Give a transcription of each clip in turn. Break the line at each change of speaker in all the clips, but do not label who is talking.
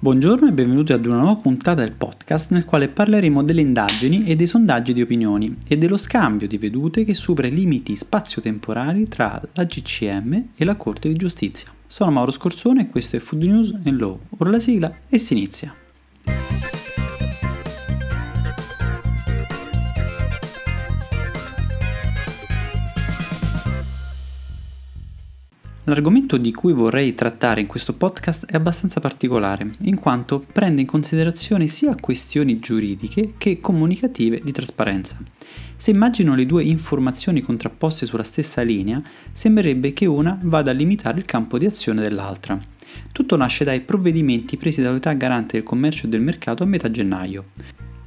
Buongiorno e benvenuti ad una nuova puntata del podcast nel quale parleremo delle indagini e dei sondaggi di opinioni e dello scambio di vedute che supera i limiti spazio-temporali tra la GCM e la Corte di Giustizia. Sono Mauro Scorsone e questo è Food News and Law. Ora la sigla e si inizia. L'argomento di cui vorrei trattare in questo podcast è abbastanza particolare, in quanto prende in considerazione sia questioni giuridiche che comunicative di trasparenza. Se immagino le due informazioni contrapposte sulla stessa linea, sembrerebbe che una vada a limitare il campo di azione dell'altra. Tutto nasce dai provvedimenti presi dall'Autorità Garante del Commercio e del Mercato a metà gennaio.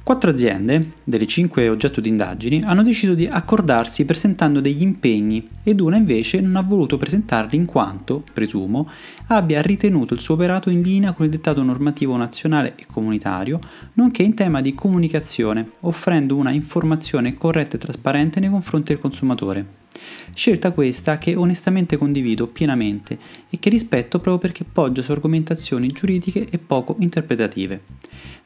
Quattro aziende, delle cinque oggetto di indagini, hanno deciso di accordarsi presentando degli impegni ed una invece non ha voluto presentarli in quanto, presumo, abbia ritenuto il suo operato in linea con il dettato normativo nazionale e comunitario, nonché in tema di comunicazione, offrendo una informazione corretta e trasparente nei confronti del consumatore. Scelta questa che onestamente condivido pienamente e che rispetto proprio perché poggia su argomentazioni giuridiche e poco interpretative.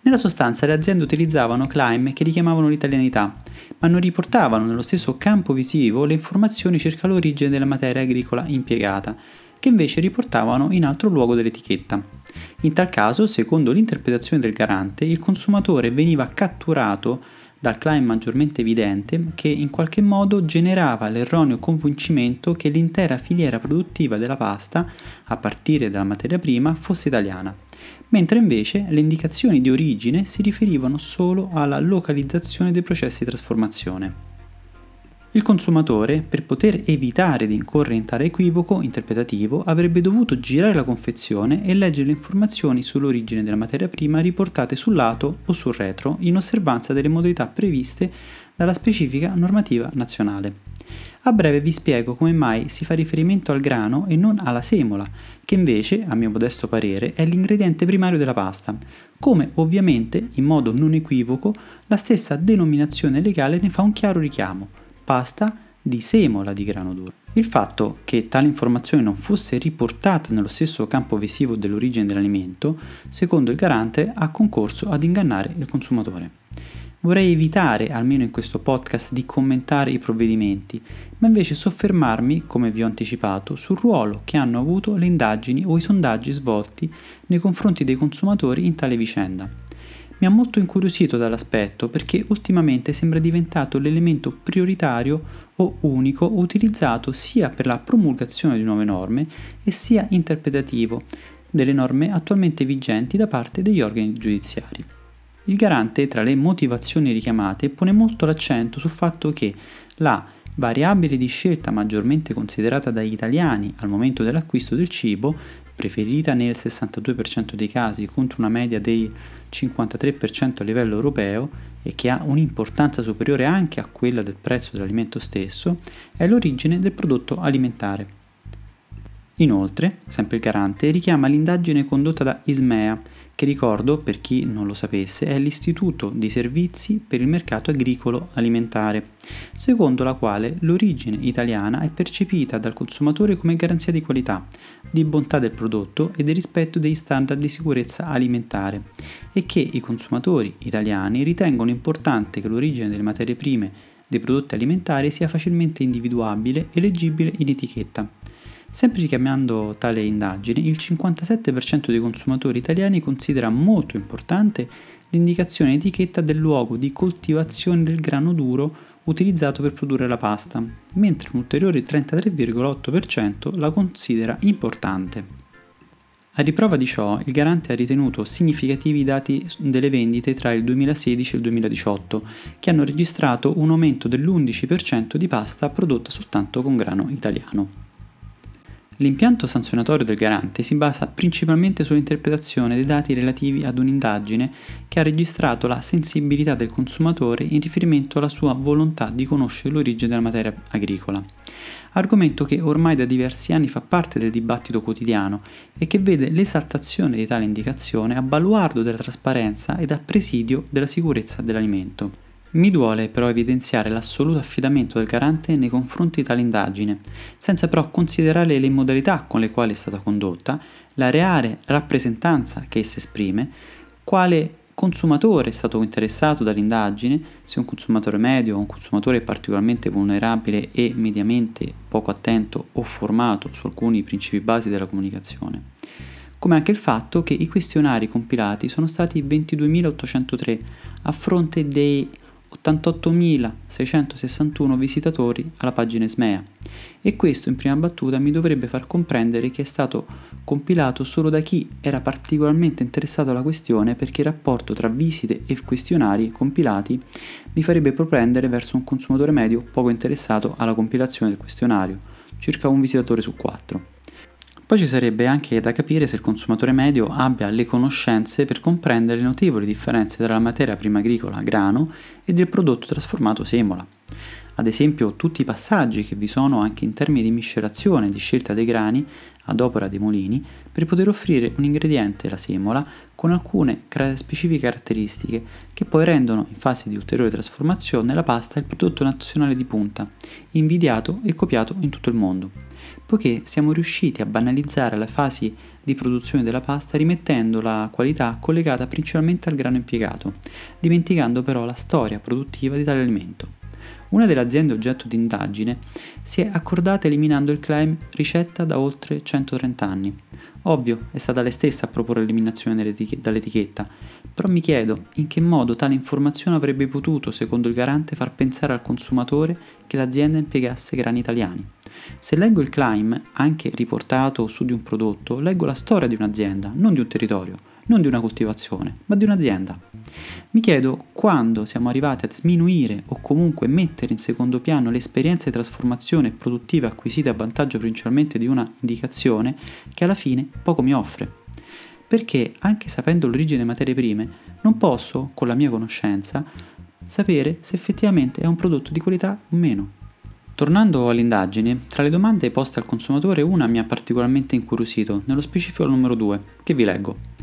Nella sostanza le aziende utilizzavano climb che richiamavano l'italianità, ma non riportavano nello stesso campo visivo le informazioni circa l'origine della materia agricola impiegata, che invece riportavano in altro luogo dell'etichetta. In tal caso, secondo l'interpretazione del garante, il consumatore veniva catturato dal climb maggiormente evidente che in qualche modo generava l'erroneo convincimento che l'intera filiera produttiva della pasta, a partire dalla materia prima, fosse italiana, mentre invece le indicazioni di origine si riferivano solo alla localizzazione dei processi di trasformazione. Il consumatore, per poter evitare di incorrere in tale equivoco interpretativo, avrebbe dovuto girare la confezione e leggere le informazioni sull'origine della materia prima riportate sul lato o sul retro in osservanza delle modalità previste dalla specifica normativa nazionale. A breve vi spiego come mai si fa riferimento al grano e non alla semola, che invece, a mio modesto parere, è l'ingrediente primario della pasta, come ovviamente, in modo non equivoco, la stessa denominazione legale ne fa un chiaro richiamo pasta di semola di grano duro. Il fatto che tale informazione non fosse riportata nello stesso campo visivo dell'origine dell'alimento, secondo il garante, ha concorso ad ingannare il consumatore. Vorrei evitare, almeno in questo podcast, di commentare i provvedimenti, ma invece soffermarmi, come vi ho anticipato, sul ruolo che hanno avuto le indagini o i sondaggi svolti nei confronti dei consumatori in tale vicenda mi ha molto incuriosito dall'aspetto perché ultimamente sembra diventato l'elemento prioritario o unico utilizzato sia per la promulgazione di nuove norme e sia interpretativo delle norme attualmente vigenti da parte degli organi giudiziari. Il garante, tra le motivazioni richiamate, pone molto l'accento sul fatto che la variabile di scelta maggiormente considerata dagli italiani al momento dell'acquisto del cibo preferita nel 62% dei casi contro una media dei 53% a livello europeo e che ha un'importanza superiore anche a quella del prezzo dell'alimento stesso, è l'origine del prodotto alimentare. Inoltre, sempre il garante richiama l'indagine condotta da Ismea che ricordo, per chi non lo sapesse, è l'Istituto di Servizi per il Mercato Agricolo Alimentare, secondo la quale l'origine italiana è percepita dal consumatore come garanzia di qualità, di bontà del prodotto e del rispetto dei standard di sicurezza alimentare e che i consumatori italiani ritengono importante che l'origine delle materie prime dei prodotti alimentari sia facilmente individuabile e leggibile in etichetta. Sempre richiamando tale indagine, il 57% dei consumatori italiani considera molto importante l'indicazione in etichetta del luogo di coltivazione del grano duro utilizzato per produrre la pasta, mentre un ulteriore 33,8% la considera importante. A riprova di ciò, il garante ha ritenuto significativi i dati delle vendite tra il 2016 e il 2018, che hanno registrato un aumento dell'11% di pasta prodotta soltanto con grano italiano. L'impianto sanzionatorio del garante si basa principalmente sull'interpretazione dei dati relativi ad un'indagine che ha registrato la sensibilità del consumatore in riferimento alla sua volontà di conoscere l'origine della materia agricola, argomento che ormai da diversi anni fa parte del dibattito quotidiano e che vede l'esaltazione di tale indicazione a baluardo della trasparenza ed a presidio della sicurezza dell'alimento. Mi duole però evidenziare l'assoluto affidamento del garante nei confronti di tale indagine, senza però considerare le modalità con le quali è stata condotta, la reale rappresentanza che essa esprime, quale consumatore è stato interessato dall'indagine, se un consumatore medio o un consumatore particolarmente vulnerabile e mediamente poco attento o formato su alcuni principi basi della comunicazione. Come anche il fatto che i questionari compilati sono stati 22.803 a fronte dei 88.661 visitatori alla pagina Esmea e questo in prima battuta mi dovrebbe far comprendere che è stato compilato solo da chi era particolarmente interessato alla questione perché il rapporto tra visite e questionari compilati mi farebbe propendere verso un consumatore medio poco interessato alla compilazione del questionario, circa un visitatore su quattro. Poi ci sarebbe anche da capire se il consumatore medio abbia le conoscenze per comprendere le notevoli differenze tra la materia prima agricola, grano, e del prodotto trasformato semola. Ad esempio, tutti i passaggi che vi sono anche in termini di miscelazione e di scelta dei grani ad opera dei mulini per poter offrire un ingrediente, la semola, con alcune specifiche caratteristiche che poi rendono in fase di ulteriore trasformazione la pasta il prodotto nazionale di punta, invidiato e copiato in tutto il mondo poiché siamo riusciti a banalizzare le fasi di produzione della pasta rimettendo la qualità collegata principalmente al grano impiegato, dimenticando però la storia produttiva di tale alimento. Una delle aziende oggetto di indagine si è accordata eliminando il claim ricetta da oltre 130 anni. Ovvio, è stata lei stessa a proporre l'eliminazione dall'etichetta, però mi chiedo in che modo tale informazione avrebbe potuto, secondo il garante, far pensare al consumatore che l'azienda impiegasse grani italiani. Se leggo il claim, anche riportato su di un prodotto, leggo la storia di un'azienda, non di un territorio, non di una coltivazione, ma di un'azienda. Mi chiedo quando siamo arrivati a sminuire o comunque mettere in secondo piano le esperienze di trasformazione produttiva acquisite a vantaggio principalmente di una indicazione che alla fine poco mi offre. Perché anche sapendo l'origine delle materie prime, non posso, con la mia conoscenza, sapere se effettivamente è un prodotto di qualità o meno. Tornando all'indagine, tra le domande poste al consumatore una mi ha particolarmente incuriosito, nello specifico il numero 2, che vi leggo.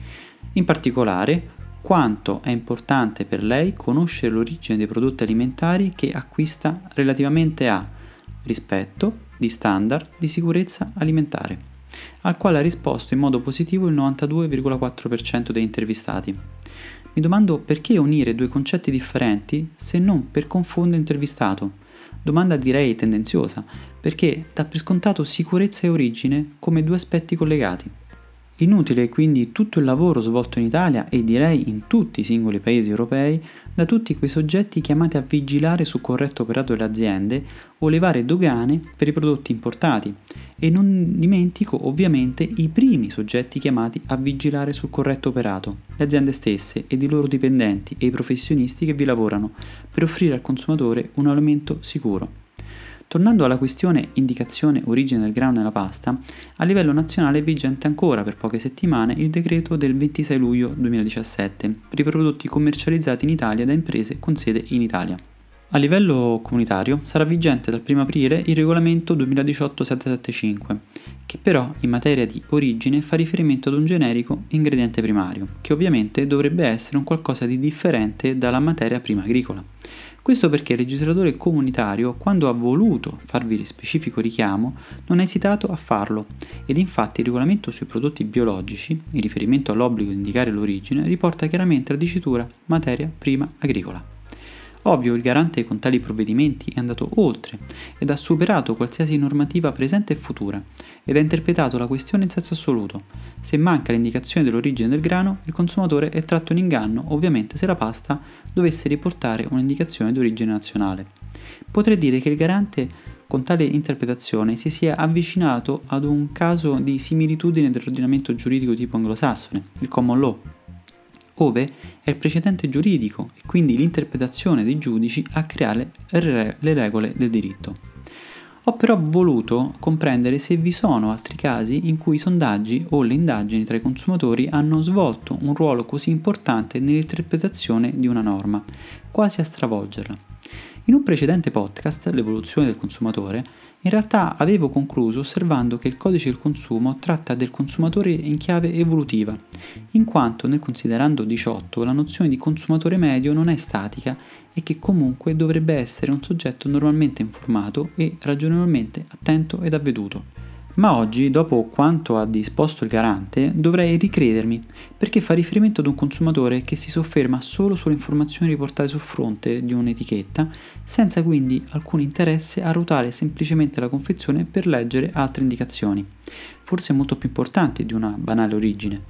In particolare, quanto è importante per lei conoscere l'origine dei prodotti alimentari che acquista relativamente a rispetto di standard di sicurezza alimentare, al quale ha risposto in modo positivo il 92,4% degli intervistati. Mi domando perché unire due concetti differenti se non per confondere intervistato Domanda direi tendenziosa, perché dà per scontato sicurezza e origine come due aspetti collegati. Inutile quindi tutto il lavoro svolto in Italia e direi in tutti i singoli paesi europei da tutti quei soggetti chiamati a vigilare sul corretto operato delle aziende o levare dogane per i prodotti importati e non dimentico ovviamente i primi soggetti chiamati a vigilare sul corretto operato, le aziende stesse ed i loro dipendenti e i professionisti che vi lavorano per offrire al consumatore un alimento sicuro. Tornando alla questione indicazione origine del grano nella pasta, a livello nazionale è vigente ancora per poche settimane il decreto del 26 luglio 2017 per i prodotti commercializzati in Italia da imprese con sede in Italia. A livello comunitario sarà vigente dal 1 aprile il regolamento 2018-775, che però in materia di origine fa riferimento ad un generico ingrediente primario, che ovviamente dovrebbe essere un qualcosa di differente dalla materia prima agricola. Questo perché il legislatore comunitario, quando ha voluto farvi specifico richiamo, non ha esitato a farlo ed infatti il regolamento sui prodotti biologici, in riferimento all'obbligo di indicare l'origine, riporta chiaramente la dicitura materia prima agricola. Ovvio, il garante con tali provvedimenti è andato oltre ed ha superato qualsiasi normativa presente e futura ed ha interpretato la questione in senso assoluto. Se manca l'indicazione dell'origine del grano, il consumatore è tratto in inganno, ovviamente se la pasta dovesse riportare un'indicazione di origine nazionale. Potrei dire che il garante con tale interpretazione si sia avvicinato ad un caso di similitudine dell'ordinamento giuridico tipo anglosassone, il common law, ove è il precedente giuridico e quindi l'interpretazione dei giudici a creare le regole del diritto. Ho però voluto comprendere se vi sono altri casi in cui i sondaggi o le indagini tra i consumatori hanno svolto un ruolo così importante nell'interpretazione di una norma, quasi a stravolgerla. In un precedente podcast, L'evoluzione del consumatore, In realtà avevo concluso osservando che il codice del consumo tratta del consumatore in chiave evolutiva, in quanto nel considerando 18 la nozione di consumatore medio non è statica e che comunque dovrebbe essere un soggetto normalmente informato e ragionevolmente attento ed avveduto. Ma oggi, dopo quanto ha disposto il garante, dovrei ricredermi, perché fa riferimento ad un consumatore che si sofferma solo sulle informazioni riportate sul fronte di un'etichetta, senza quindi alcun interesse a ruotare semplicemente la confezione per leggere altre indicazioni, forse molto più importanti di una banale origine.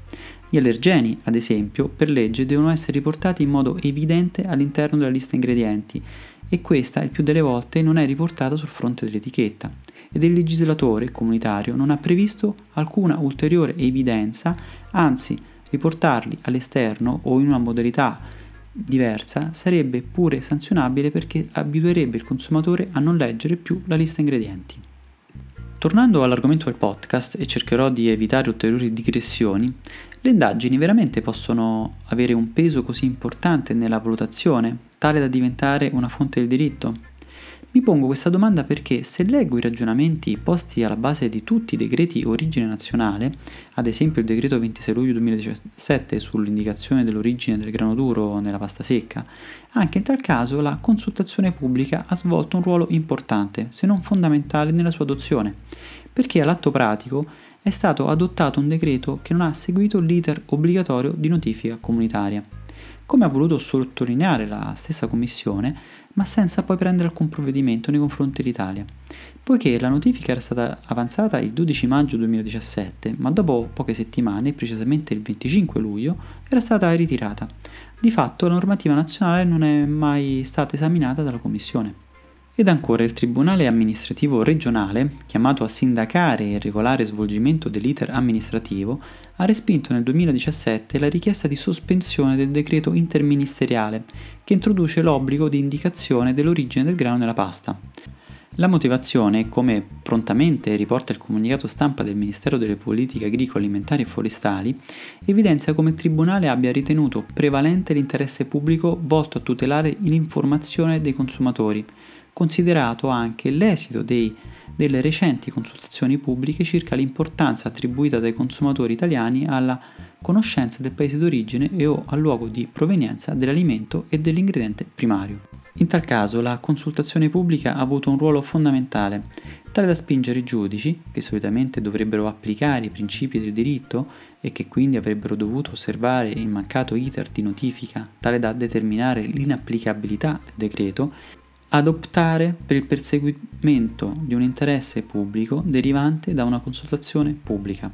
Gli allergeni, ad esempio, per legge devono essere riportati in modo evidente all'interno della lista ingredienti e questa il più delle volte non è riportata sul fronte dell'etichetta ed il legislatore comunitario non ha previsto alcuna ulteriore evidenza, anzi riportarli all'esterno o in una modalità diversa sarebbe pure sanzionabile perché abituerebbe il consumatore a non leggere più la lista ingredienti. Tornando all'argomento del podcast e cercherò di evitare ulteriori digressioni, le indagini veramente possono avere un peso così importante nella valutazione, tale da diventare una fonte del diritto? Mi pongo questa domanda perché se leggo i ragionamenti posti alla base di tutti i decreti origine nazionale, ad esempio il decreto 26 luglio 2017 sull'indicazione dell'origine del grano duro nella pasta secca, anche in tal caso la consultazione pubblica ha svolto un ruolo importante, se non fondamentale, nella sua adozione, perché all'atto pratico è stato adottato un decreto che non ha seguito l'iter obbligatorio di notifica comunitaria come ha voluto sottolineare la stessa Commissione, ma senza poi prendere alcun provvedimento nei confronti dell'Italia, poiché la notifica era stata avanzata il 12 maggio 2017, ma dopo poche settimane, precisamente il 25 luglio, era stata ritirata. Di fatto la normativa nazionale non è mai stata esaminata dalla Commissione. Ed ancora il Tribunale amministrativo regionale, chiamato a sindacare il regolare svolgimento dell'iter amministrativo, ha respinto nel 2017 la richiesta di sospensione del decreto interministeriale che introduce l'obbligo di indicazione dell'origine del grano nella pasta. La motivazione, come prontamente riporta il comunicato stampa del Ministero delle Politiche Agricole, Alimentari e Forestali, evidenzia come il Tribunale abbia ritenuto prevalente l'interesse pubblico volto a tutelare l'informazione dei consumatori, considerato anche l'esito dei, delle recenti consultazioni pubbliche circa l'importanza attribuita dai consumatori italiani alla conoscenza del paese d'origine e o al luogo di provenienza dell'alimento e dell'ingrediente primario. In tal caso la consultazione pubblica ha avuto un ruolo fondamentale, tale da spingere i giudici, che solitamente dovrebbero applicare i principi del diritto e che quindi avrebbero dovuto osservare il mancato iter di notifica, tale da determinare l'inapplicabilità del decreto, ad optare per il perseguimento di un interesse pubblico derivante da una consultazione pubblica.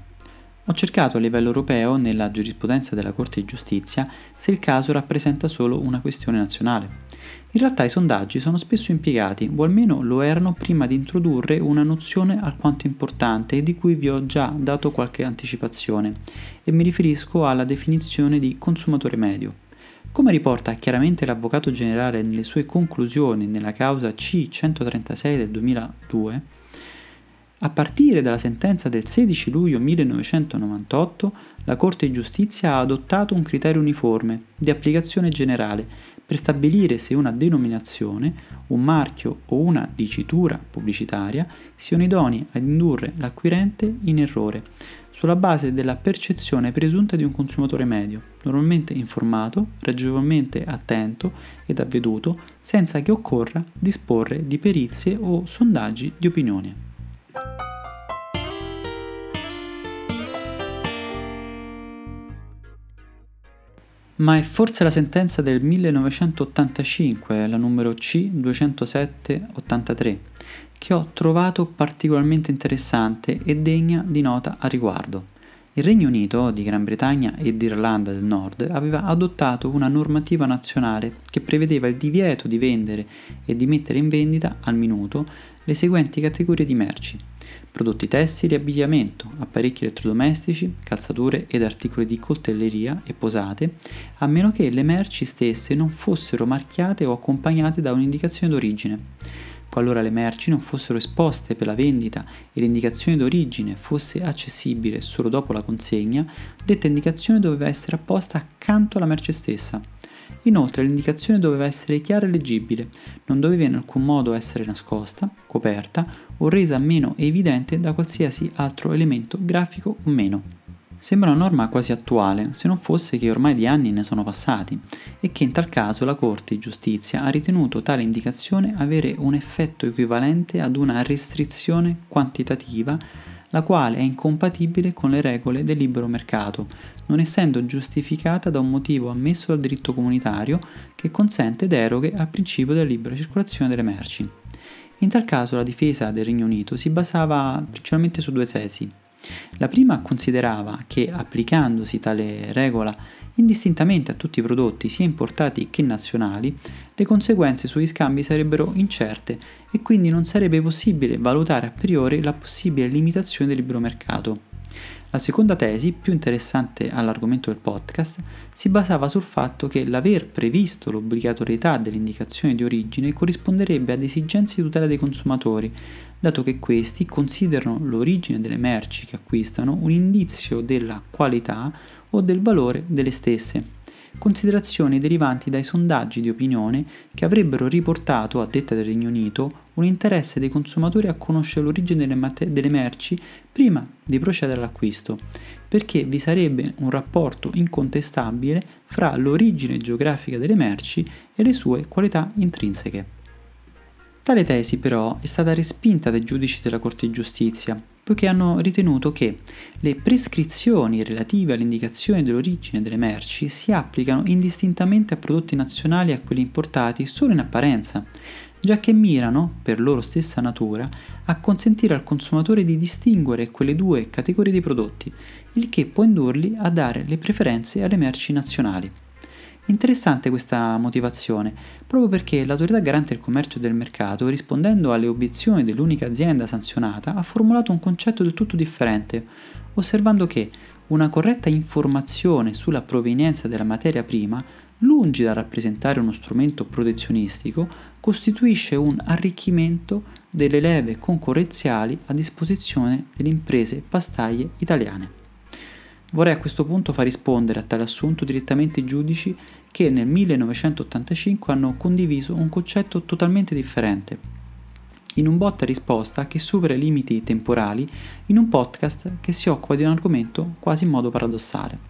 Ho cercato a livello europeo, nella giurisprudenza della Corte di Giustizia, se il caso rappresenta solo una questione nazionale. In realtà i sondaggi sono spesso impiegati, o almeno lo erano prima di introdurre una nozione alquanto importante di cui vi ho già dato qualche anticipazione, e mi riferisco alla definizione di consumatore medio. Come riporta chiaramente l'Avvocato generale nelle sue conclusioni nella causa C-136 del 2002, a partire dalla sentenza del 16 luglio 1998, la Corte di Giustizia ha adottato un criterio uniforme di applicazione generale per stabilire se una denominazione, un marchio o una dicitura pubblicitaria siano idonei ad indurre l'acquirente in errore, sulla base della percezione presunta di un consumatore medio, normalmente informato, ragionevolmente attento ed avveduto, senza che occorra disporre di perizie o sondaggi di opinione. Ma è forse la sentenza del 1985, la numero C207-83, che ho trovato particolarmente interessante e degna di nota a riguardo. Il Regno Unito, di Gran Bretagna e d'Irlanda del Nord aveva adottato una normativa nazionale che prevedeva il divieto di vendere e di mettere in vendita al minuto le seguenti categorie di merci: prodotti tessili e abbigliamento, apparecchi elettrodomestici, calzature ed articoli di coltelleria e posate, a meno che le merci stesse non fossero marchiate o accompagnate da un'indicazione d'origine. Qualora le merci non fossero esposte per la vendita e l'indicazione d'origine fosse accessibile solo dopo la consegna, detta indicazione doveva essere apposta accanto alla merce stessa. Inoltre l'indicazione doveva essere chiara e leggibile, non doveva in alcun modo essere nascosta, coperta o resa meno evidente da qualsiasi altro elemento grafico o meno. Sembra una norma quasi attuale, se non fosse che ormai di anni ne sono passati e che in tal caso la Corte di Giustizia ha ritenuto tale indicazione avere un effetto equivalente ad una restrizione quantitativa la quale è incompatibile con le regole del libero mercato, non essendo giustificata da un motivo ammesso dal diritto comunitario che consente deroghe al principio della libera circolazione delle merci. In tal caso la difesa del Regno Unito si basava principalmente su due tesi. La prima considerava che applicandosi tale regola indistintamente a tutti i prodotti sia importati che nazionali, le conseguenze sugli scambi sarebbero incerte e quindi non sarebbe possibile valutare a priori la possibile limitazione del libero mercato. La seconda tesi, più interessante all'argomento del podcast, si basava sul fatto che l'aver previsto l'obbligatorietà delle indicazioni di origine corrisponderebbe ad esigenze di tutela dei consumatori, dato che questi considerano l'origine delle merci che acquistano un indizio della qualità o del valore delle stesse considerazioni derivanti dai sondaggi di opinione che avrebbero riportato, a detta del Regno Unito, un interesse dei consumatori a conoscere l'origine delle, mate- delle merci prima di procedere all'acquisto, perché vi sarebbe un rapporto incontestabile fra l'origine geografica delle merci e le sue qualità intrinseche. Tale tesi però è stata respinta dai giudici della Corte di Giustizia, poiché hanno ritenuto che le prescrizioni relative all'indicazione dell'origine delle merci si applicano indistintamente a prodotti nazionali e a quelli importati solo in apparenza, già che mirano, per loro stessa natura, a consentire al consumatore di distinguere quelle due categorie di prodotti, il che può indurli a dare le preferenze alle merci nazionali. Interessante questa motivazione, proprio perché l'autorità garante del commercio e del mercato, rispondendo alle obiezioni dell'unica azienda sanzionata, ha formulato un concetto del tutto differente, osservando che una corretta informazione sulla provenienza della materia prima, lungi da rappresentare uno strumento protezionistico, costituisce un arricchimento delle leve concorrenziali a disposizione delle imprese pastaie italiane. Vorrei a questo punto far rispondere a tale assunto direttamente i giudici che nel 1985 hanno condiviso un concetto totalmente differente, in un botta risposta che supera i limiti temporali in un podcast che si occupa di un argomento quasi in modo paradossale.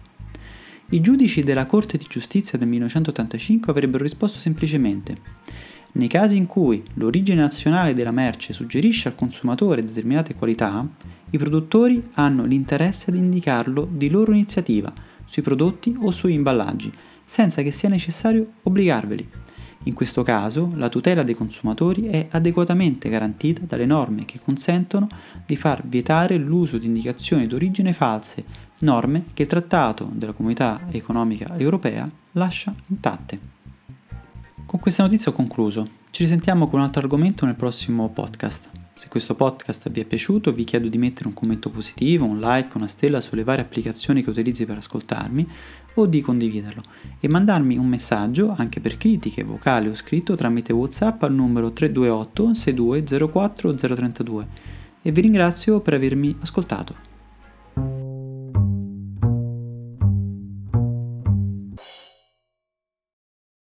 I giudici della Corte di Giustizia del 1985 avrebbero risposto semplicemente nei casi in cui l'origine nazionale della merce suggerisce al consumatore determinate qualità, i produttori hanno l'interesse ad indicarlo di loro iniziativa sui prodotti o sui imballaggi, senza che sia necessario obbligarveli. In questo caso la tutela dei consumatori è adeguatamente garantita dalle norme che consentono di far vietare l'uso di indicazioni d'origine false, norme che il Trattato della Comunità Economica Europea lascia intatte. Con questa notizia ho concluso. Ci risentiamo con un altro argomento nel prossimo podcast. Se questo podcast vi è piaciuto vi chiedo di mettere un commento positivo, un like, una stella sulle varie applicazioni che utilizzi per ascoltarmi o di condividerlo e mandarmi un messaggio anche per critiche vocali o scritto tramite Whatsapp al numero 328 62 04 032 e vi ringrazio per avermi ascoltato.